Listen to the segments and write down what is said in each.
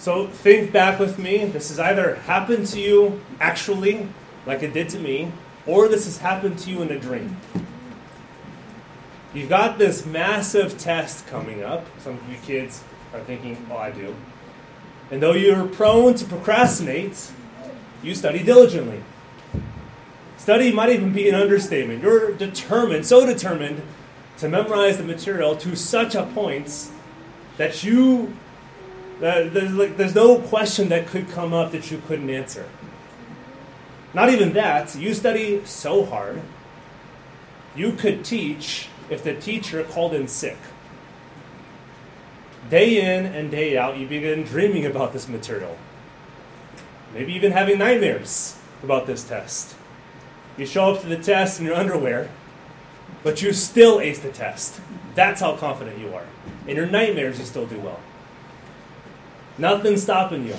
So think back with me. This has either happened to you actually, like it did to me, or this has happened to you in a dream. You've got this massive test coming up. Some of you kids are thinking, oh, I do. And though you're prone to procrastinate, you study diligently. Study might even be an understatement. You're determined, so determined, to memorize the material to such a point that you there's, like, there's no question that could come up that you couldn't answer. Not even that, you study so hard, you could teach if the teacher called in sick. Day in and day out, you begin dreaming about this material. Maybe even having nightmares about this test. You show up to the test in your underwear, but you still ace the test. That's how confident you are. In your nightmares, you still do well. Nothing's stopping you.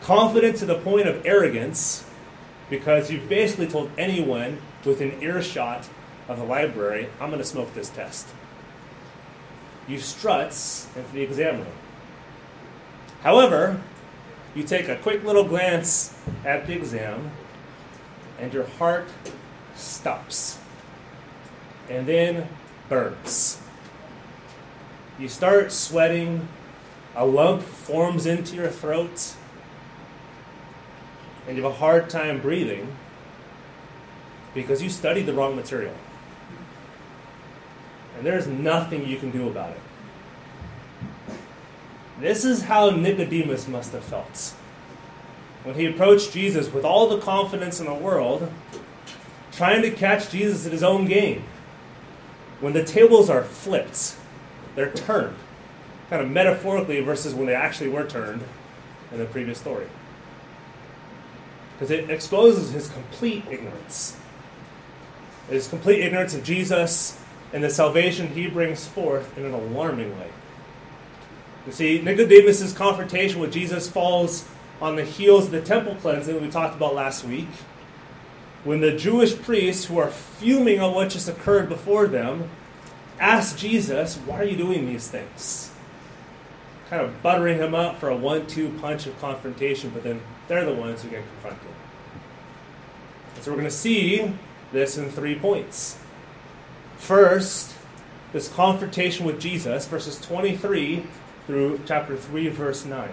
Confident to the point of arrogance because you've basically told anyone within earshot of the library, I'm going to smoke this test. You struts into the exam room. However, you take a quick little glance at the exam, and your heart stops and then burns. You start sweating, a lump forms into your throat, and you have a hard time breathing because you studied the wrong material. And there's nothing you can do about it. This is how Nicodemus must have felt. When he approached Jesus with all the confidence in the world, trying to catch Jesus at his own game. When the tables are flipped, they're turned, kind of metaphorically versus when they actually were turned in the previous story. Because it exposes his complete ignorance. His complete ignorance of Jesus and the salvation he brings forth in an alarming way. You see, Nicodemus' confrontation with Jesus falls on the heels of the temple cleansing that we talked about last week. When the Jewish priests, who are fuming on what just occurred before them, ask Jesus, Why are you doing these things? Kind of buttering him up for a one two punch of confrontation, but then they're the ones who get confronted. So we're going to see this in three points. First, this confrontation with Jesus, verses 23 through chapter 3, verse 9.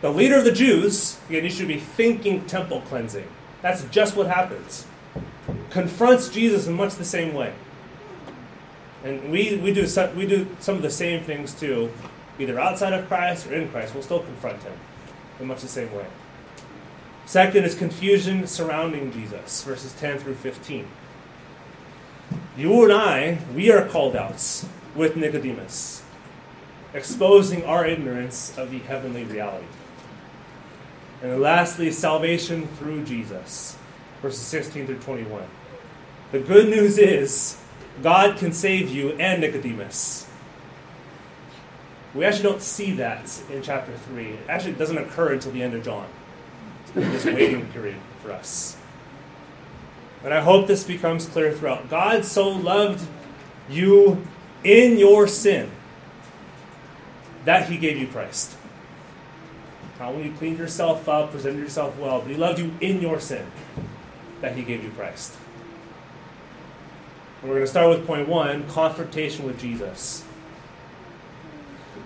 The leader of the Jews, again, you should be thinking temple cleansing. That's just what happens. Confronts Jesus in much the same way. And we, we, do some, we do some of the same things too, either outside of Christ or in Christ. We'll still confront him in much the same way. Second is confusion surrounding Jesus, verses 10 through 15. You and I, we are called out with Nicodemus, exposing our ignorance of the heavenly reality. And lastly, salvation through Jesus, verses 16 through 21. The good news is God can save you and Nicodemus. We actually don't see that in chapter 3. It actually doesn't occur until the end of John. It's this waiting period for us. And I hope this becomes clear throughout. God so loved you in your sin that he gave you Christ. Not when you cleaned yourself up, presented yourself well, but he loved you in your sin that he gave you Christ. And we're going to start with point one confrontation with Jesus.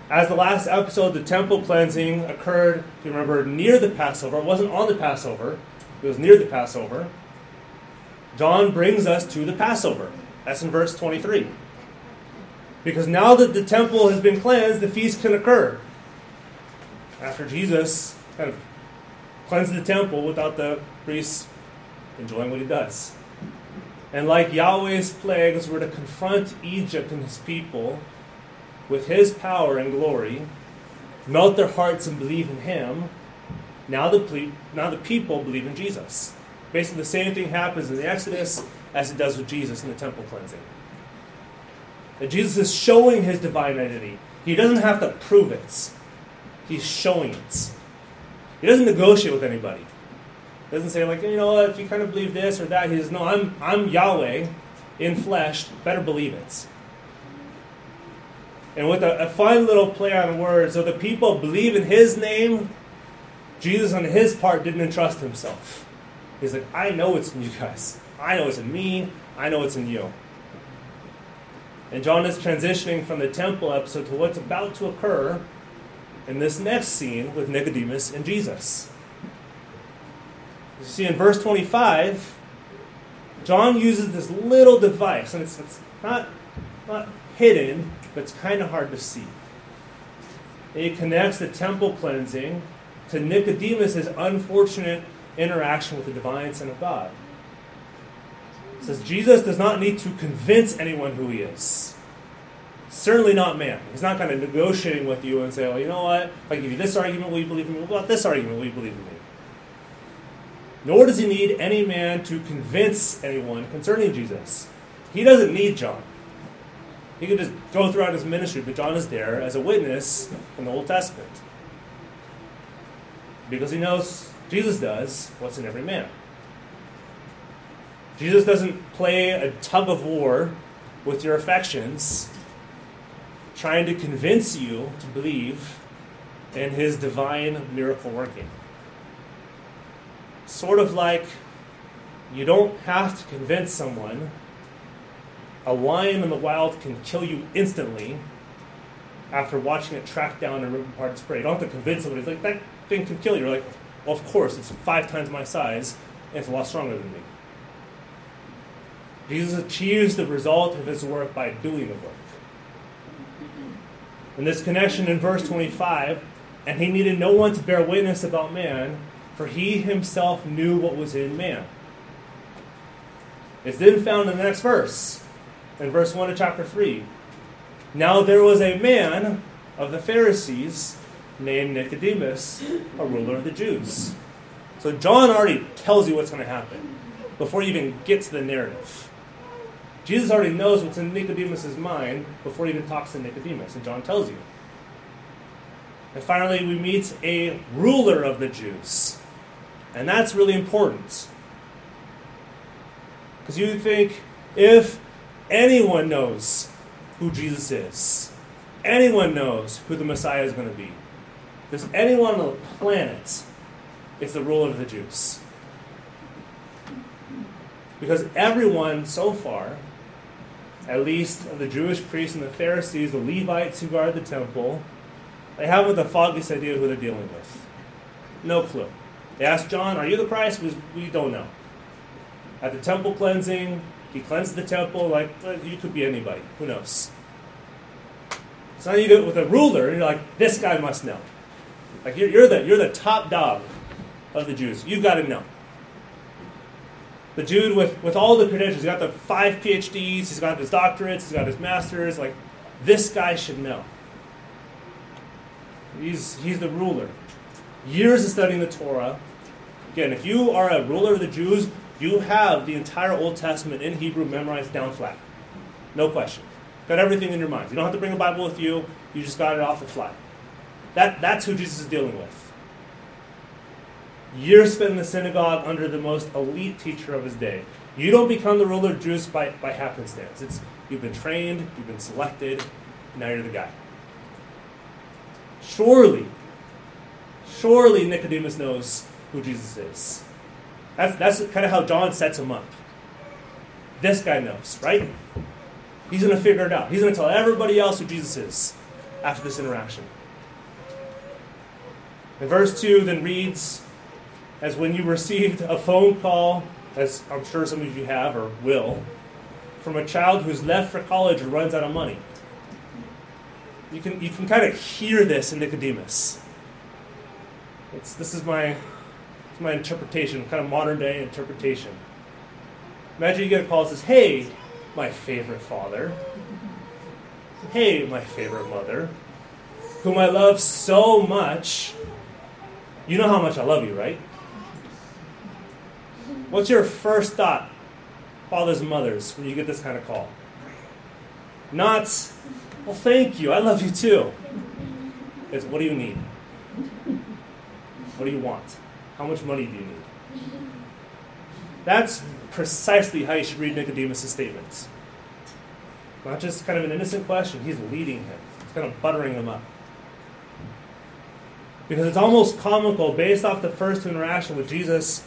As the last episode, the temple cleansing occurred, if you remember, near the Passover. It wasn't on the Passover, it was near the Passover. John brings us to the Passover. That's in verse 23. Because now that the temple has been cleansed, the feast can occur. After Jesus kind of cleansed the temple without the priests enjoying what he does. And like Yahweh's plagues were to confront Egypt and his people with his power and glory, melt their hearts and believe in him, now the, now the people believe in Jesus. Basically, the same thing happens in the Exodus as it does with Jesus in the temple cleansing. That Jesus is showing his divine identity. He doesn't have to prove it, he's showing it. He doesn't negotiate with anybody. He doesn't say, like, you know, if you kind of believe this or that, he says, no, I'm, I'm Yahweh in flesh, better believe it. And with a, a little play on words, so the people believe in his name, Jesus on his part didn't entrust himself. He's like, I know it's in you guys. I know it's in me. I know it's in you. And John is transitioning from the temple episode to what's about to occur in this next scene with Nicodemus and Jesus. You see, in verse 25, John uses this little device, and it's, it's not, not hidden, but it's kind of hard to see. It connects the temple cleansing to Nicodemus' unfortunate interaction with the divine Son of God. It says Jesus does not need to convince anyone who he is. Certainly not man. He's not kind of negotiating with you and say, well, you know what? If I give you this argument, will you believe in me? What about this argument? Will you believe in me? Nor does he need any man to convince anyone concerning Jesus. He doesn't need John. He could just go throughout his ministry, but John is there as a witness in the Old Testament. Because he knows Jesus does what's in every man. Jesus doesn't play a tug of war with your affections, trying to convince you to believe in his divine miracle working. Sort of like you don't have to convince someone a lion in the wild can kill you instantly after watching it track down and rip apart its prey. You don't have to convince somebody, it's like, that thing can kill you. You're like, well, of course, it's five times my size, and it's a lot stronger than me. Jesus achieves the result of his work by doing the work. And this connection in verse 25, and he needed no one to bear witness about man, for he himself knew what was in man. It's then found in the next verse, in verse 1 of chapter 3. Now there was a man of the Pharisees named Nicodemus, a ruler of the Jews. So John already tells you what's going to happen before you even get to the narrative. Jesus already knows what's in Nicodemus' mind before he even talks to Nicodemus, and John tells you. And finally, we meet a ruler of the Jews. And that's really important. Because you think if anyone knows who Jesus is, anyone knows who the Messiah is going to be, there's anyone on the planet, it's the ruler of the Jews. Because everyone so far, at least the Jewish priests and the Pharisees, the Levites who guard the temple, they haven't the foggiest idea who they're dealing with. No clue. They ask John, Are you the Christ? We don't know. At the temple cleansing, he cleansed the temple like well, you could be anybody. Who knows? So now you do it with a ruler, and you're like, this guy must know. Like you're, you're the you're the top dog of the Jews. You've got to know. The dude with, with all the credentials, he's got the five PhDs, he's got his doctorates, he's got his masters, like this guy should know. He's he's the ruler. Years of studying the Torah. Again, if you are a ruler of the Jews, you have the entire Old Testament in Hebrew memorized down flat. No question. Got everything in your mind. You don't have to bring a Bible with you, you just got it off the fly. That, that's who Jesus is dealing with. Years spent in the synagogue under the most elite teacher of his day. You don't become the ruler of Jews by, by happenstance. It's you've been trained, you've been selected, now you're the guy. Surely, surely Nicodemus knows who Jesus is. That's, that's kind of how John sets him up. This guy knows, right? He's going to figure it out. He's going to tell everybody else who Jesus is after this interaction. And verse 2 then reads as when you received a phone call, as I'm sure some of you have or will, from a child who's left for college or runs out of money. You can, you can kind of hear this in Nicodemus. It's, this is my, my interpretation, kind of modern day interpretation. Imagine you get a call that says, Hey, my favorite father. Hey, my favorite mother, whom I love so much you know how much I love you, right? What's your first thought, fathers and mothers, when you get this kind of call? Not, well, thank you, I love you too. It's, what do you need? What do you want? How much money do you need? That's precisely how you should read Nicodemus' statements. Not just kind of an innocent question, he's leading him. he's kind of buttering him up. Because it's almost comical based off the first interaction with Jesus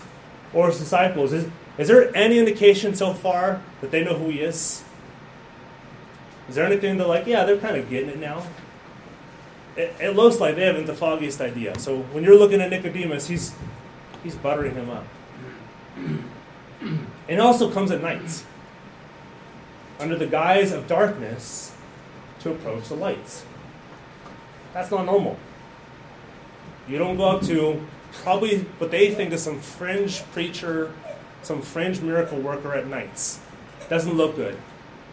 or his disciples. Is, is there any indication so far that they know who he is? Is there anything they're like, yeah, they're kind of getting it now? It, it looks like they haven't the foggiest idea. So when you're looking at Nicodemus, he's, he's buttering him up. And also comes at night, under the guise of darkness, to approach the light. That's not normal. You don't go up to probably what they think is some fringe preacher, some fringe miracle worker at nights. Doesn't look good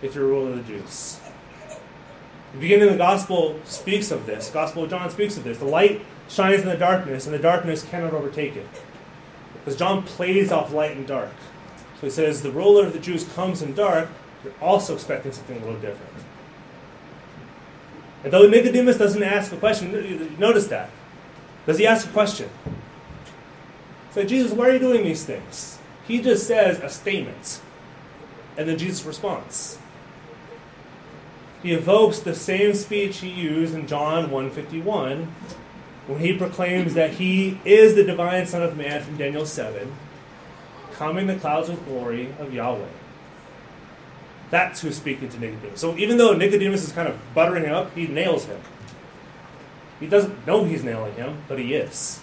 if you're a ruler of the Jews. The beginning of the gospel speaks of this. The gospel of John speaks of this. The light shines in the darkness, and the darkness cannot overtake it. Because John plays off light and dark. So he says, the ruler of the Jews comes in dark, you're also expecting something a little different. And though Nicodemus doesn't ask a question, notice that. Does he ask a question? Say, Jesus, why are you doing these things? He just says a statement. And then Jesus responds. He evokes the same speech he used in John 151 when he proclaims that he is the divine Son of Man from Daniel 7, coming in the clouds with glory of Yahweh. That's who's speaking to Nicodemus. So even though Nicodemus is kind of buttering him up, he nails him. He doesn't know he's nailing him, but he is.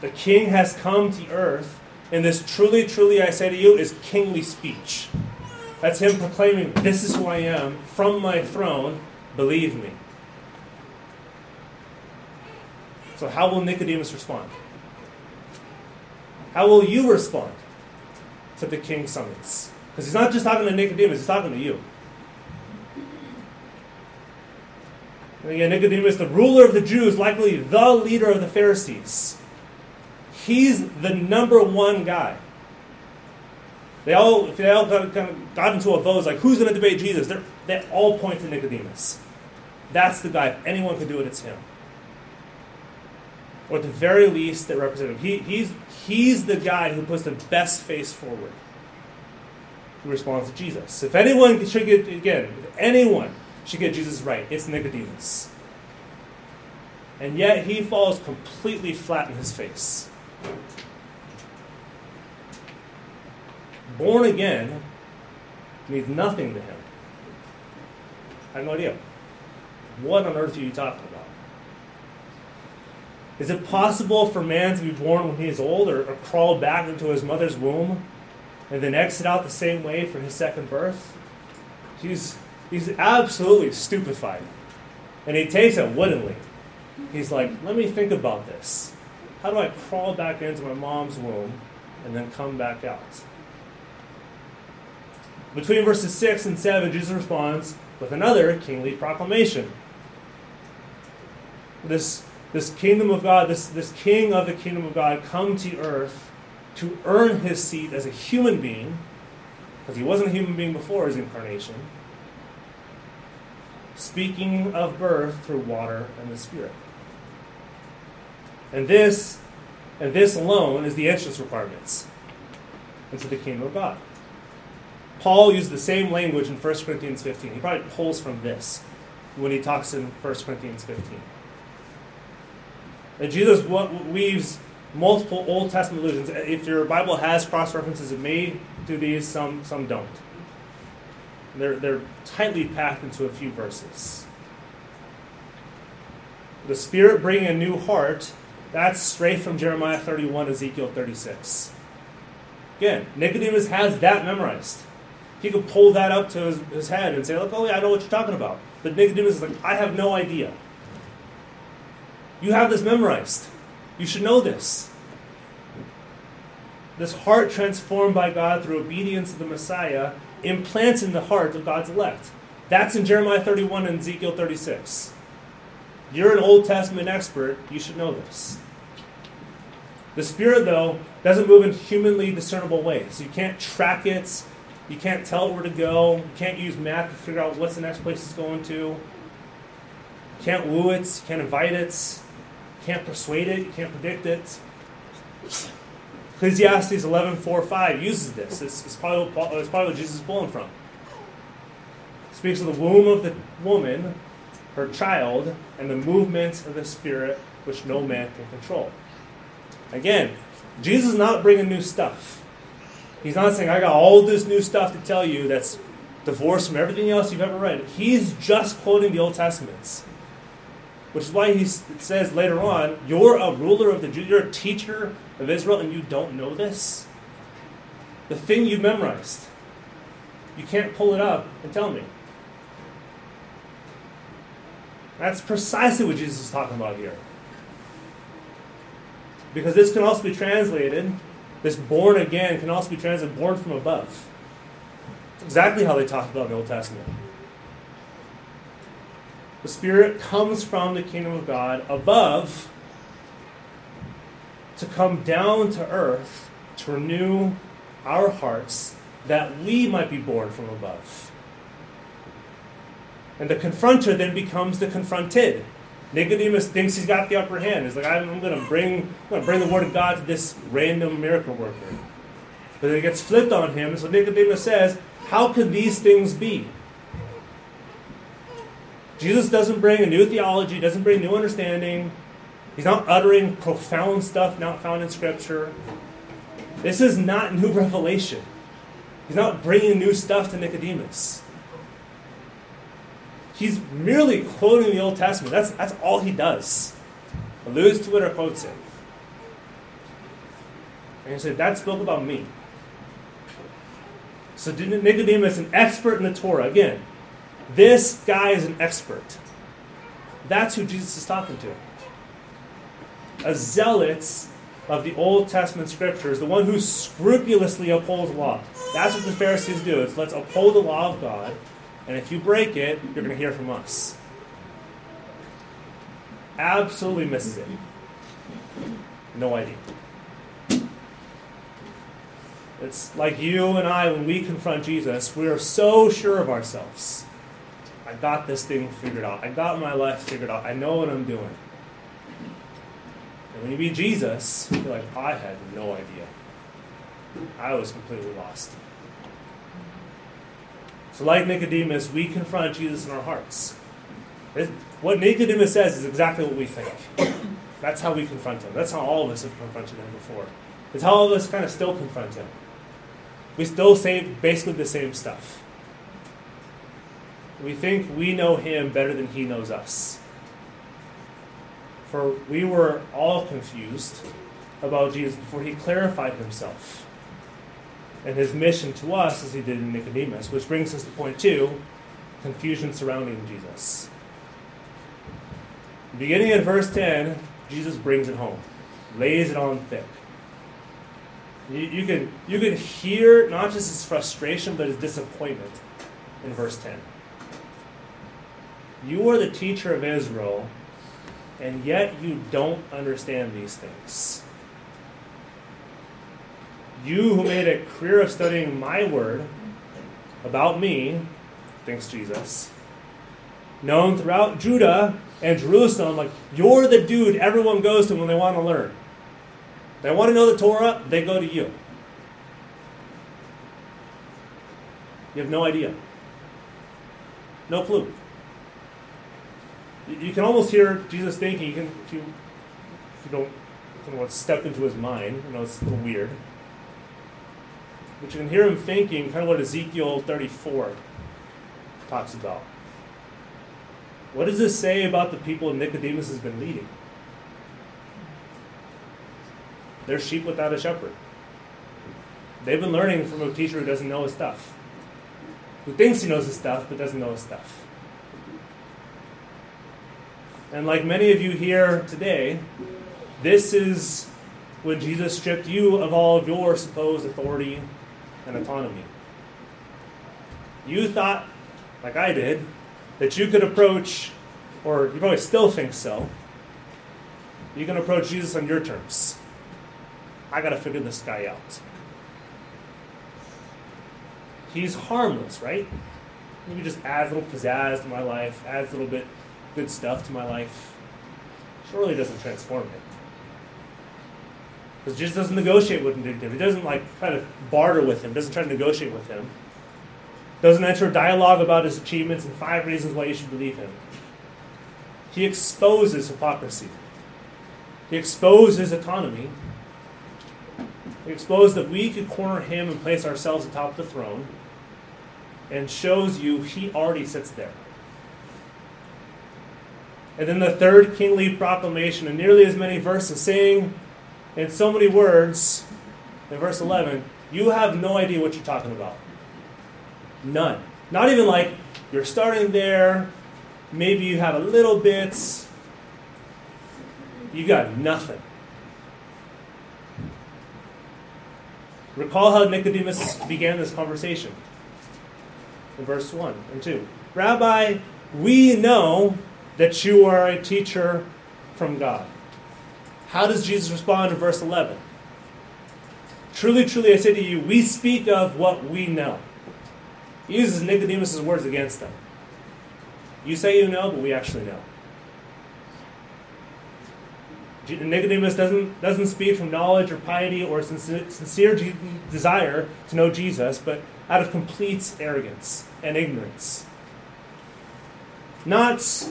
The king has come to earth, and this truly, truly, I say to you, is kingly speech. That's him proclaiming, This is who I am, from my throne, believe me. So, how will Nicodemus respond? How will you respond to the king's summons? Because he's not just talking to Nicodemus, he's talking to you. And again, Nicodemus, the ruler of the Jews, likely the leader of the Pharisees. He's the number one guy. They all, they all got, kind of got into a vote, like who's going to debate Jesus? They're, they all point to Nicodemus. That's the guy. If anyone could do it, it's him. Or at the very least, they represent him. He, he's, he's the guy who puts the best face forward. Who responds to Jesus. If anyone should get again, if anyone should get Jesus right, it's Nicodemus. And yet he falls completely flat in his face. born again means nothing to him. I have no idea. What on earth are you talking about? Is it possible for man to be born when he is old or, or crawl back into his mother's womb and then exit out the same way for his second birth? He's, he's absolutely stupefied. And he takes it woodenly. He's like, let me think about this. How do I crawl back into my mom's womb and then come back out? Between verses 6 and 7, Jesus responds with another kingly proclamation. This, this kingdom of God, this, this king of the kingdom of God, come to earth to earn his seat as a human being, because he wasn't a human being before his incarnation, speaking of birth through water and the Spirit. And this, and this alone is the entrance requirements into the kingdom of God. Paul used the same language in 1 Corinthians 15. He probably pulls from this when he talks in 1 Corinthians 15. Jesus weaves multiple Old Testament allusions. Uh, if your Bible has cross references, it may do these, some, some don't. They're, they're tightly packed into a few verses. The Spirit bringing a new heart, that's straight from Jeremiah 31, Ezekiel 36. Again, Nicodemus has that memorized he could pull that up to his, his head and say, Look, oh, yeah, I know what you're talking about. But Nicodemus is like, I have no idea. You have this memorized. You should know this. This heart transformed by God through obedience to the Messiah implants in the heart of God's elect. That's in Jeremiah 31 and Ezekiel 36. You're an Old Testament expert, you should know this. The Spirit, though, doesn't move in humanly discernible ways. You can't track it, you can't tell where to go. You can't use math to figure out what's the next place it's going to. You can't woo it. You can't invite it. Can't persuade it. You can't predict it. Ecclesiastes 11, 4, 5 uses this. Probably, it's probably what Jesus is pulling from. speaks of the womb of the woman, her child, and the movements of the Spirit which no man can control. Again, Jesus is not bringing new stuff. He's not saying, I got all this new stuff to tell you that's divorced from everything else you've ever read. He's just quoting the Old Testaments. Which is why he says later on, You're a ruler of the Jews, you're a teacher of Israel, and you don't know this? The thing you memorized. You can't pull it up and tell me. That's precisely what Jesus is talking about here. Because this can also be translated, this born again can also be translated born from above. It's exactly how they talk about in the Old Testament. The Spirit comes from the kingdom of God above to come down to earth to renew our hearts that we might be born from above. And the confronter then becomes the confronted. Nicodemus thinks he's got the upper hand. He's like, I'm going to bring, I'm going to bring the word of God to this random miracle worker. But it gets flipped on him. So Nicodemus says, How can these things be? Jesus doesn't bring a new theology, doesn't bring new understanding. He's not uttering profound stuff not found in Scripture. This is not new revelation. He's not bringing new stuff to Nicodemus. He's merely quoting the Old Testament. That's, that's all he does. Alludes to it or quotes it. And he said, that spoke about me. So did Nicodemus, an expert in the Torah, again, this guy is an expert. That's who Jesus is talking to. A zealot of the Old Testament scriptures, the one who scrupulously upholds law. That's what the Pharisees do. It's let's uphold the law of God and if you break it, you're going to hear from us. Absolutely misses it. No idea. It's like you and I, when we confront Jesus, we are so sure of ourselves. I got this thing figured out. I got my life figured out. I know what I'm doing. And when you meet Jesus, you're like, I had no idea. I was completely lost. So, like Nicodemus, we confront Jesus in our hearts. What Nicodemus says is exactly what we think. That's how we confront him. That's how all of us have confronted him before. It's how all of us kind of still confront him. We still say basically the same stuff. We think we know him better than he knows us. For we were all confused about Jesus before he clarified himself and his mission to us as he did in Nicodemus, which brings us to point two confusion surrounding Jesus. Beginning in verse 10, Jesus brings it home, lays it on thick. You, you, can, you can hear not just his frustration, but his disappointment in verse 10. You are the teacher of Israel, and yet you don't understand these things. You who made a career of studying my word about me, thanks Jesus, known throughout Judah and Jerusalem, like you're the dude everyone goes to when they want to learn. They want to know the Torah, they go to you. You have no idea. No clue. You can almost hear Jesus thinking, you can, if you, if you don't you know, step into his mind, you know, it's a little weird. But you can hear him thinking kind of what Ezekiel 34 talks about. What does this say about the people Nicodemus has been leading? They're sheep without a shepherd. They've been learning from a teacher who doesn't know his stuff, who thinks he knows his stuff but doesn't know his stuff. And like many of you here today, this is when Jesus stripped you of all of your supposed authority and autonomy. You thought, like I did, that you could approach, or you probably still think so, you can approach Jesus on your terms. I got to figure this guy out. He's harmless, right? Maybe just adds a little pizzazz to my life, adds a little bit good stuff to my life. Surely doesn't transform it. Because Jesus doesn't negotiate with him. He doesn't like try to barter with him. Doesn't try to negotiate with him. Doesn't enter a dialogue about his achievements and five reasons why you should believe him. He exposes hypocrisy. He exposes autonomy. He exposed that we could corner him and place ourselves atop the throne, and shows you he already sits there. And then the third kingly proclamation, in nearly as many verses, saying in so many words, in verse 11, you have no idea what you're talking about. None. Not even like you're starting there, maybe you have a little bit, you got nothing. Recall how Nicodemus began this conversation in verse 1 and 2. Rabbi, we know that you are a teacher from God. How does Jesus respond in verse 11? Truly, truly, I say to you, we speak of what we know. He uses Nicodemus' words against them. You say you know, but we actually know. Nicodemus doesn't, doesn't speak from knowledge or piety or sincere, sincere desire to know Jesus, but out of complete arrogance and ignorance. Not,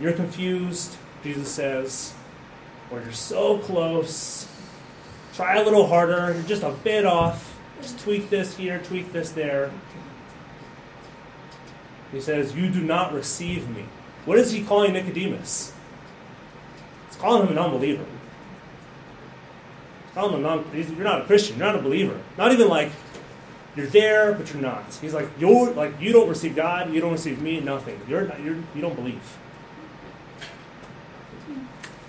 you're confused, Jesus says, or you're so close, try a little harder, you're just a bit off, just tweak this here, tweak this there. He says, You do not receive me. What is he calling Nicodemus? He's calling him an unbeliever. He's calling him non, you're not a Christian, you're not a believer. Not even like you're there, but you're not. He's like, you're like you don't receive God, you don't receive me, nothing. You're not, you're you don't believe.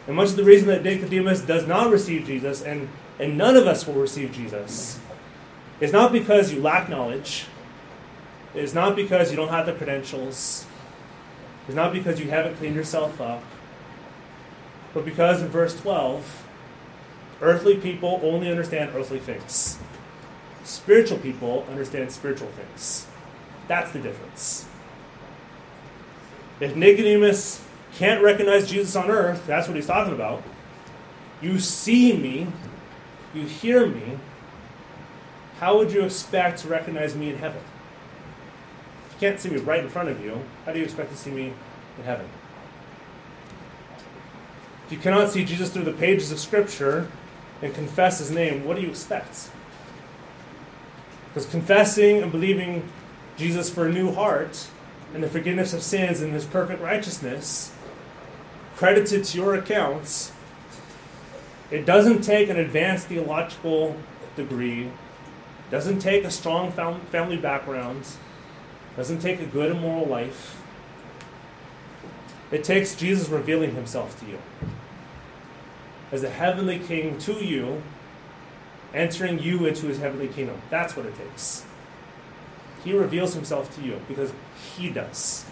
And much of the reason that Nicodemus does not receive Jesus, and, and none of us will receive Jesus, is not because you lack knowledge, it is not because you don't have the credentials. It's not because you haven't cleaned yourself up. But because in verse 12, earthly people only understand earthly things. Spiritual people understand spiritual things. That's the difference. If Nicodemus can't recognize Jesus on earth, that's what he's talking about. You see me, you hear me, how would you expect to recognize me in heaven? If you can't see me right in front of you, how do you expect to see me in heaven? If you cannot see Jesus through the pages of Scripture and confess his name, what do you expect? Because confessing and believing Jesus for a new heart and the forgiveness of sins and his perfect righteousness credited to your accounts, it doesn't take an advanced theological degree, doesn't take a strong family background, doesn't take a good and moral life. It takes Jesus revealing himself to you as a heavenly king to you, entering you into his heavenly kingdom. That's what it takes. He reveals himself to you because he does.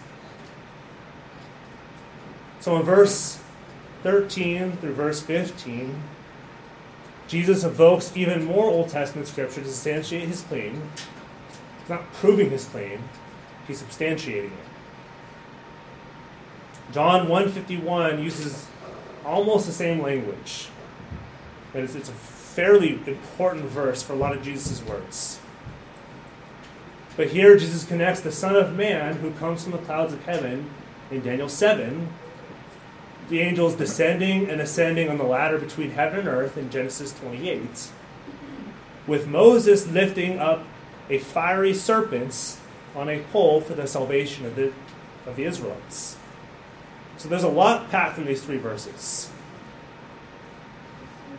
So in verse 13 through verse 15, Jesus evokes even more Old Testament scripture to substantiate his claim. He's not proving his claim, He's substantiating it. John 151 uses almost the same language. And it's, it's a fairly important verse for a lot of Jesus' words. But here Jesus connects the Son of Man who comes from the clouds of heaven in Daniel 7, the angels descending and ascending on the ladder between heaven and earth in Genesis 28, with Moses lifting up a fiery serpent on a pole for the salvation of the, of the Israelites. So there's a lot packed in these three verses.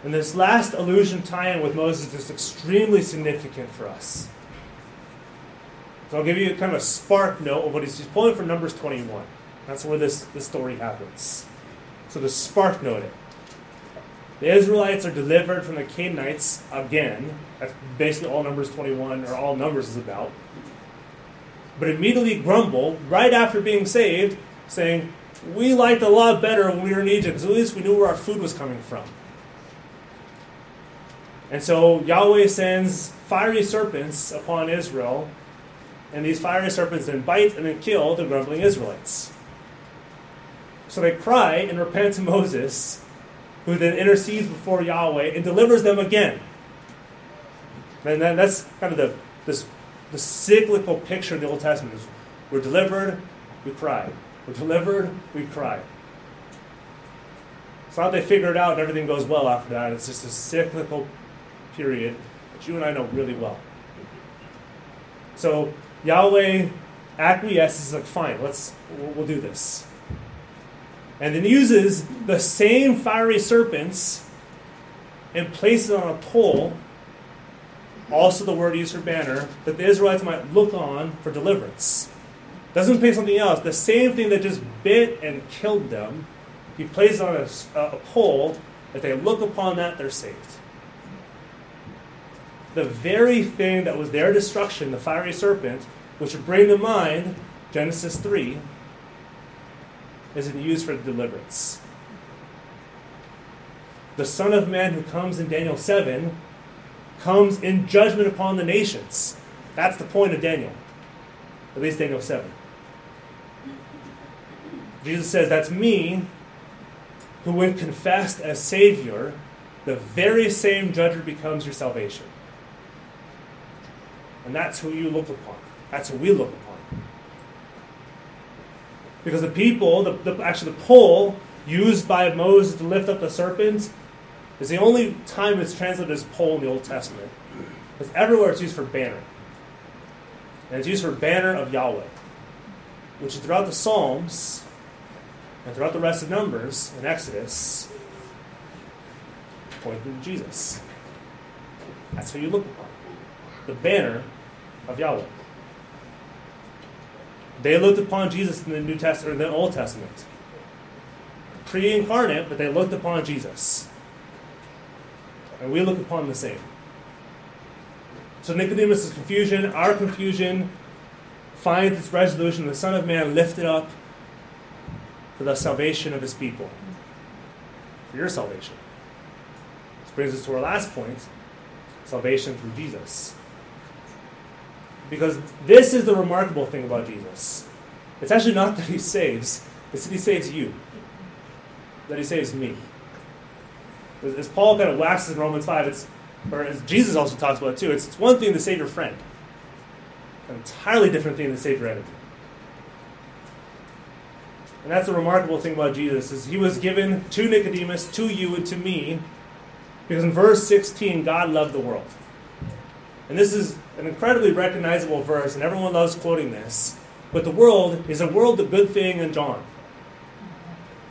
And this last allusion tie in with Moses is extremely significant for us. So I'll give you kind of a spark note of what he's, he's pulling from Numbers 21. That's where this, this story happens. So to spark note it. The Israelites are delivered from the Canaanites again. That's basically all Numbers 21 or all Numbers is about but immediately grumble right after being saved, saying, We liked a lot better when we were in Egypt, because at least we knew where our food was coming from. And so Yahweh sends fiery serpents upon Israel, and these fiery serpents then bite and then kill the grumbling Israelites. So they cry and repent to Moses, who then intercedes before Yahweh and delivers them again. And then that's kind of the this the cyclical picture in the Old Testament is we're delivered, we cry. We're delivered, we cry. It's not they figure it out and everything goes well after that. It's just a cyclical period that you and I know really well. So Yahweh acquiesces like, fine, let's we'll, we'll do this. And then uses the same fiery serpents and places it on a pole, also the word used for banner, that the Israelites might look on for deliverance. Doesn't pay something else. The same thing that just bit and killed them, he places on a, a pole that they look upon that, they're saved. The very thing that was their destruction, the fiery serpent, which would bring to mind Genesis 3, is it used for deliverance. The Son of Man who comes in Daniel 7 comes in judgment upon the nations. That's the point of Daniel, at least Daniel 7. Jesus says, That's me who, when confessed as Savior, the very same judger becomes your salvation. And that's who you look upon. That's who we look upon. Because the people, the, the, actually the pole used by Moses to lift up the serpents, is the only time it's translated as pole in the Old Testament. Because everywhere it's used for banner. And it's used for banner of Yahweh. Which is throughout the Psalms and throughout the rest of Numbers and Exodus, pointing to Jesus. That's who you look upon. The banner of Yahweh. They looked upon Jesus in the New Testament or the Old Testament. Pre-incarnate, but they looked upon Jesus. And we look upon the same. So Nicodemus' confusion, our confusion, finds its resolution. The Son of Man lifted up for the salvation of his people. For your salvation. This brings us to our last point salvation through Jesus. Because this is the remarkable thing about Jesus. It's actually not that he saves, it's that he saves you, that he saves me. As Paul kind of waxes in Romans 5, it's, or as Jesus also talks about it too, it's, it's one thing to save your friend, an entirely different thing to save your enemy. And that's the remarkable thing about Jesus is he was given to Nicodemus, to you, and to me, because in verse 16, God loved the world. And this is an incredibly recognizable verse, and everyone loves quoting this. But the world is a world of good thing in John.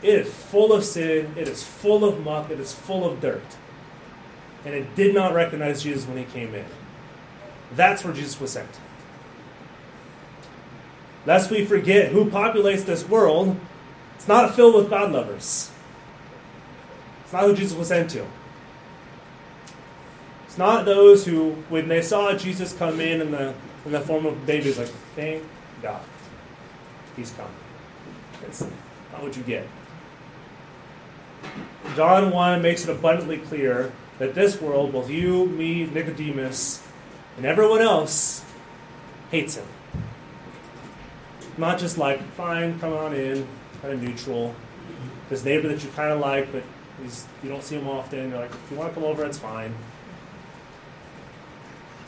It is full of sin, it is full of muck, it is full of dirt. And it did not recognize Jesus when he came in. That's where Jesus was sent. Lest we forget who populates this world, it's not filled with God lovers. It's not who Jesus was sent to. It's not those who, when they saw Jesus come in in the, in the form of babies, like, thank God, he's come. It's not what you get. John 1 makes it abundantly clear that this world, both you, me, Nicodemus, and everyone else, hates him. Not just like, fine, come on in, kind of neutral. This neighbor that you kind of like, but you don't see him often. You're like, if you want to come over, it's fine.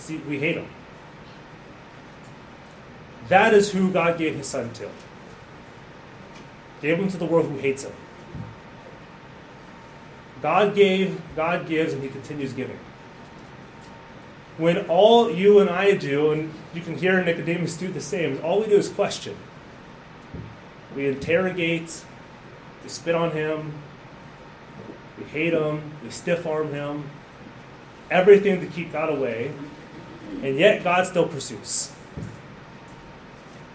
See, we hate him. That is who God gave his son to. Gave him to the world who hates him. God gave, God gives, and he continues giving. When all you and I do, and you can hear Nicodemus do the same, all we do is question. We interrogate, we spit on him, we hate him, we stiff arm him, everything to keep God away, and yet God still pursues.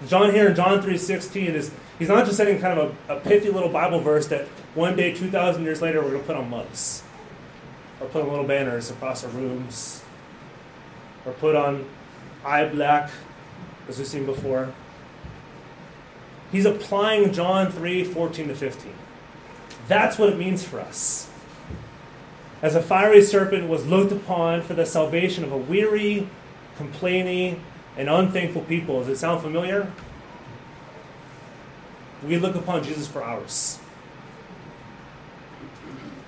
John here in John 3.16 is he's not just setting kind of a, a pithy little Bible verse that one day, 2,000 years later, we're going to put on mugs. Or put on little banners across our rooms. Or put on eye black, as we've seen before. He's applying John 3 14 to 15. That's what it means for us. As a fiery serpent was looked upon for the salvation of a weary, complaining, and unthankful people. Does it sound familiar? We look upon Jesus for ours.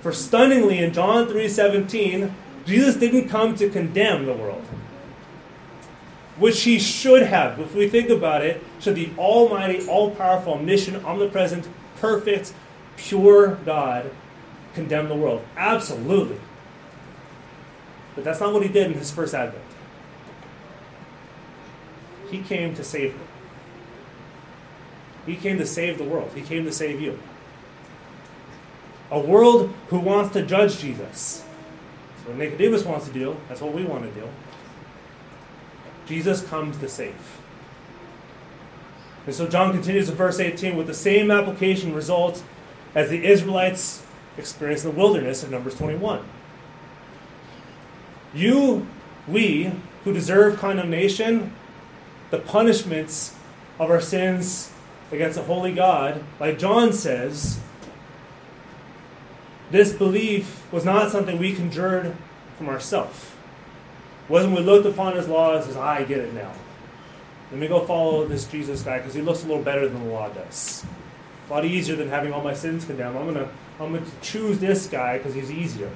For stunningly in John 3:17, Jesus didn't come to condemn the world. which he should have, if we think about it, should the almighty, all powerful, omniscient, omnipresent, perfect, pure God condemn the world? Absolutely. But that's not what he did in his first advent. He came to save them. He came to save the world. He came to save you. A world who wants to judge Jesus. So what Nicodemus wants to do, that's what we want to do. Jesus comes to save. And so John continues in verse 18 with the same application result as the Israelites experienced in the wilderness in Numbers 21. You, we, who deserve condemnation, the punishments of our sins against a holy God, like John says, this belief was not something we conjured from ourselves. Wasn't we looked upon his law and says, I get it now. Let me go follow this Jesus guy because he looks a little better than the law does. A lot easier than having all my sins condemned. I'm gonna I'm gonna choose this guy because he's easier.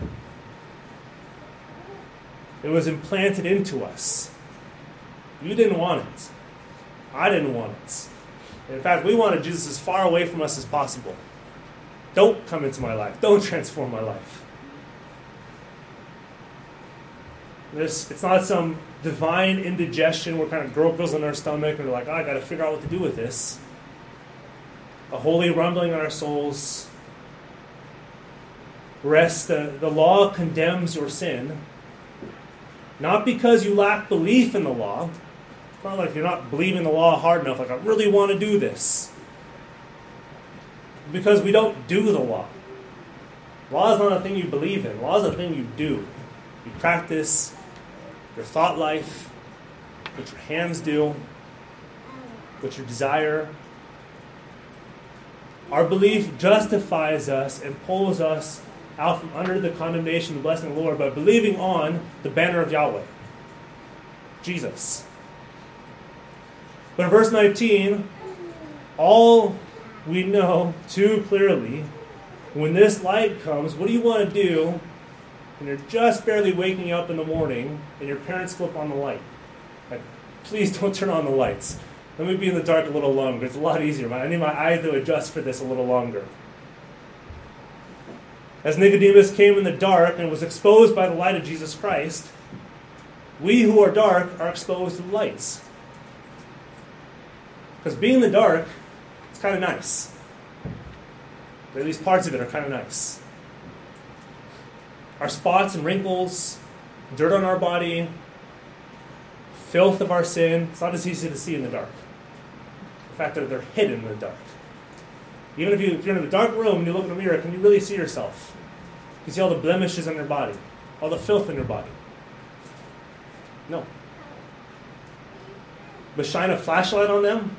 It was implanted into us. You didn't want it. I didn't want it. In fact, we wanted Jesus as far away from us as possible. Don't come into my life. Don't transform my life. This, it's not some divine indigestion where kind of gurgles in our stomach and we're like, oh, I got to figure out what to do with this. A holy rumbling in our souls. Rest, the, the law condemns your sin. Not because you lack belief in the law. Not like you're not believing the law hard enough, like, I really want to do this. Because we don't do the law. Law is not a thing you believe in, law is a thing you do. You practice, your thought life, what your hands do, what you desire. Our belief justifies us and pulls us out from under the condemnation blessing of the Lord by believing on the banner of Yahweh, Jesus. But in verse 19, all we know too clearly when this light comes, what do you want to do and you're just barely waking up in the morning and your parents flip on the light. Like, please don't turn on the lights. Let me be in the dark a little longer. It's a lot easier. I need my eyes to adjust for this a little longer. As Nicodemus came in the dark and was exposed by the light of Jesus Christ, we who are dark are exposed to lights. Because being in the dark, it's kind of nice. at least parts of it are kind of nice our spots and wrinkles, dirt on our body, filth of our sin. It's not as easy to see in the dark. The fact that they're hidden in the dark. Even if, you, if you're in a dark room and you look in the mirror, can you really see yourself? You see all the blemishes on your body, all the filth in your body. No. But shine a flashlight on them,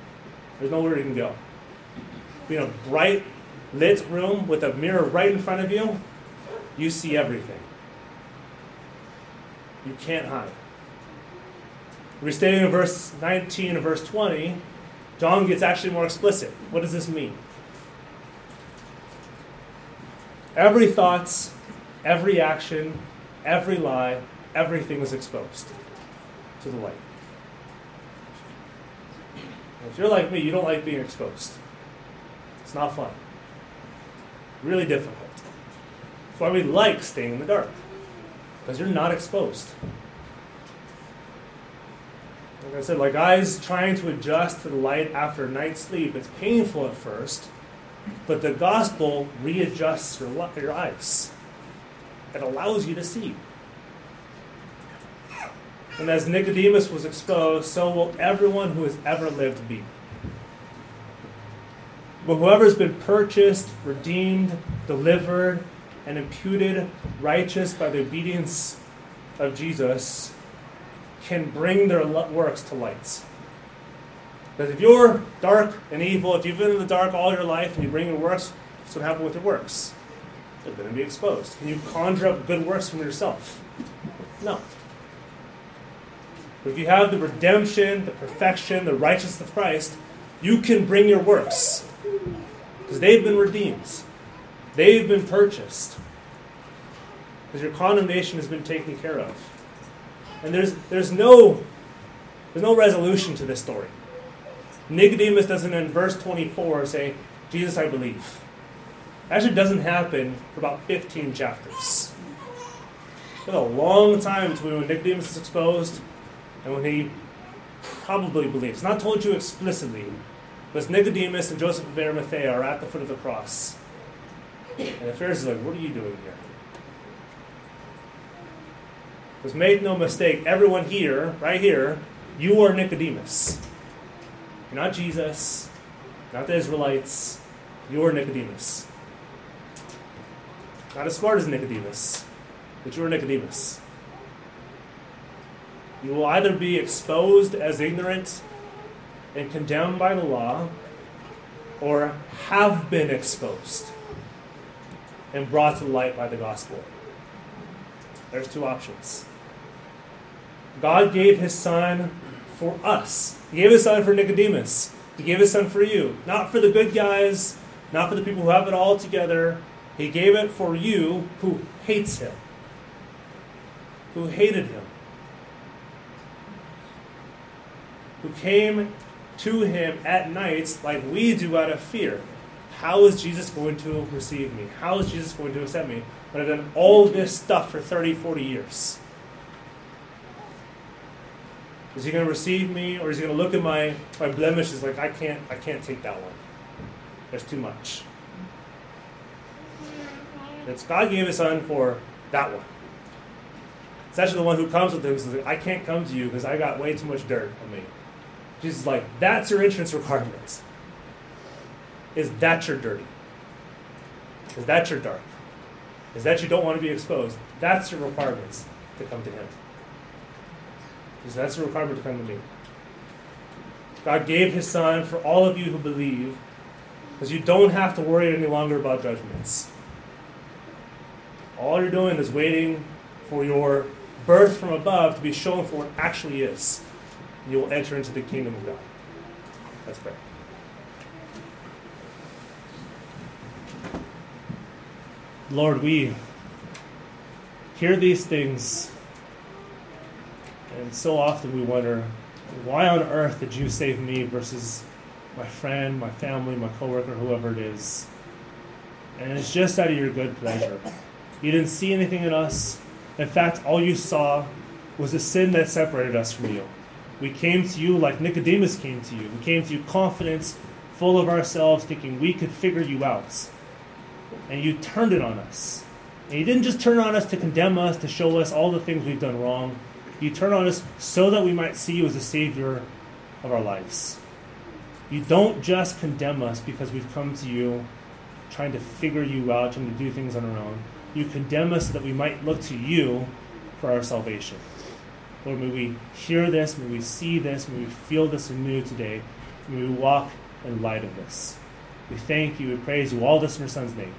there's nowhere you can go. Be in a bright lit room with a mirror right in front of you, you see everything. You can't hide. We Restating in verse 19 and verse 20, John gets actually more explicit. What does this mean? Every thought, every action, every lie, everything is exposed to the light. If you're like me, you don't like being exposed. It's not fun. Really difficult. That's why we like staying in the dark, because you're not exposed. Like I said, like eyes trying to adjust to the light after a night's sleep, it's painful at first, but the gospel readjusts your, your eyes. It allows you to see. And as Nicodemus was exposed, so will everyone who has ever lived be. But whoever's been purchased, redeemed, delivered, and imputed righteous by the obedience of Jesus can bring their works to light. Because if you're dark and evil, if you've been in the dark all your life and you bring your works, what's going to happen with your works? They're going to be exposed. Can you conjure up good works from yourself? No. But if you have the redemption, the perfection, the righteousness of Christ, you can bring your works. Because they've been redeemed. They've been purchased. Because your condemnation has been taken care of. And there's, there's no There's no resolution to this story. Nicodemus doesn't in verse 24 say, Jesus, I believe. Actually, doesn't happen for about 15 chapters. It's a long time between when Nicodemus is exposed and when he probably believes. Not told you explicitly, but Nicodemus and Joseph of Arimathea are at the foot of the cross. And the Pharisees are like, What are you doing here? Because make no mistake, everyone here, right here, you are Nicodemus. You're not Jesus, not the Israelites. You are Nicodemus. Not as smart as Nicodemus, but you are Nicodemus. You will either be exposed as ignorant and condemned by the law, or have been exposed and brought to light by the gospel. There's two options. God gave his son for us. He gave his son for Nicodemus. He gave his son for you. Not for the good guys, not for the people who have it all together. He gave it for you who hates him, who hated him, who came to him at nights like we do out of fear. How is Jesus going to receive me? How is Jesus going to accept me when I've done all this stuff for 30, 40 years? Is he going to receive me or is he going to look at my, my blemishes like I can't I can't take that one. There's too much. It's God gave his son for that one. It's actually the one who comes with him says, I can't come to you because I got way too much dirt on me. Jesus is like, that's your entrance requirements. Is that your dirty? Is that your dark? Is that you don't want to be exposed? That's your requirements to come to him. Because that's the requirement to come to me. God gave his son for all of you who believe, because you don't have to worry any longer about judgments. All you're doing is waiting for your birth from above to be shown for what actually is. You will enter into the kingdom of God. Let's pray. Lord, we hear these things, and so often we wonder, why on earth did you save me versus my friend, my family, my coworker, whoever it is? And it's just out of your good pleasure. You didn't see anything in us. In fact, all you saw was the sin that separated us from you. We came to you like Nicodemus came to you. We came to you confidence, full of ourselves, thinking we could figure you out. And you turned it on us. And you didn't just turn on us to condemn us, to show us all the things we've done wrong. You turned on us so that we might see you as the Savior of our lives. You don't just condemn us because we've come to you trying to figure you out, trying to do things on our own. You condemn us so that we might look to you for our salvation. Lord, may we hear this, may we see this, may we feel this anew today, may we walk in light of this. We thank you, we praise you, all this in your Son's name.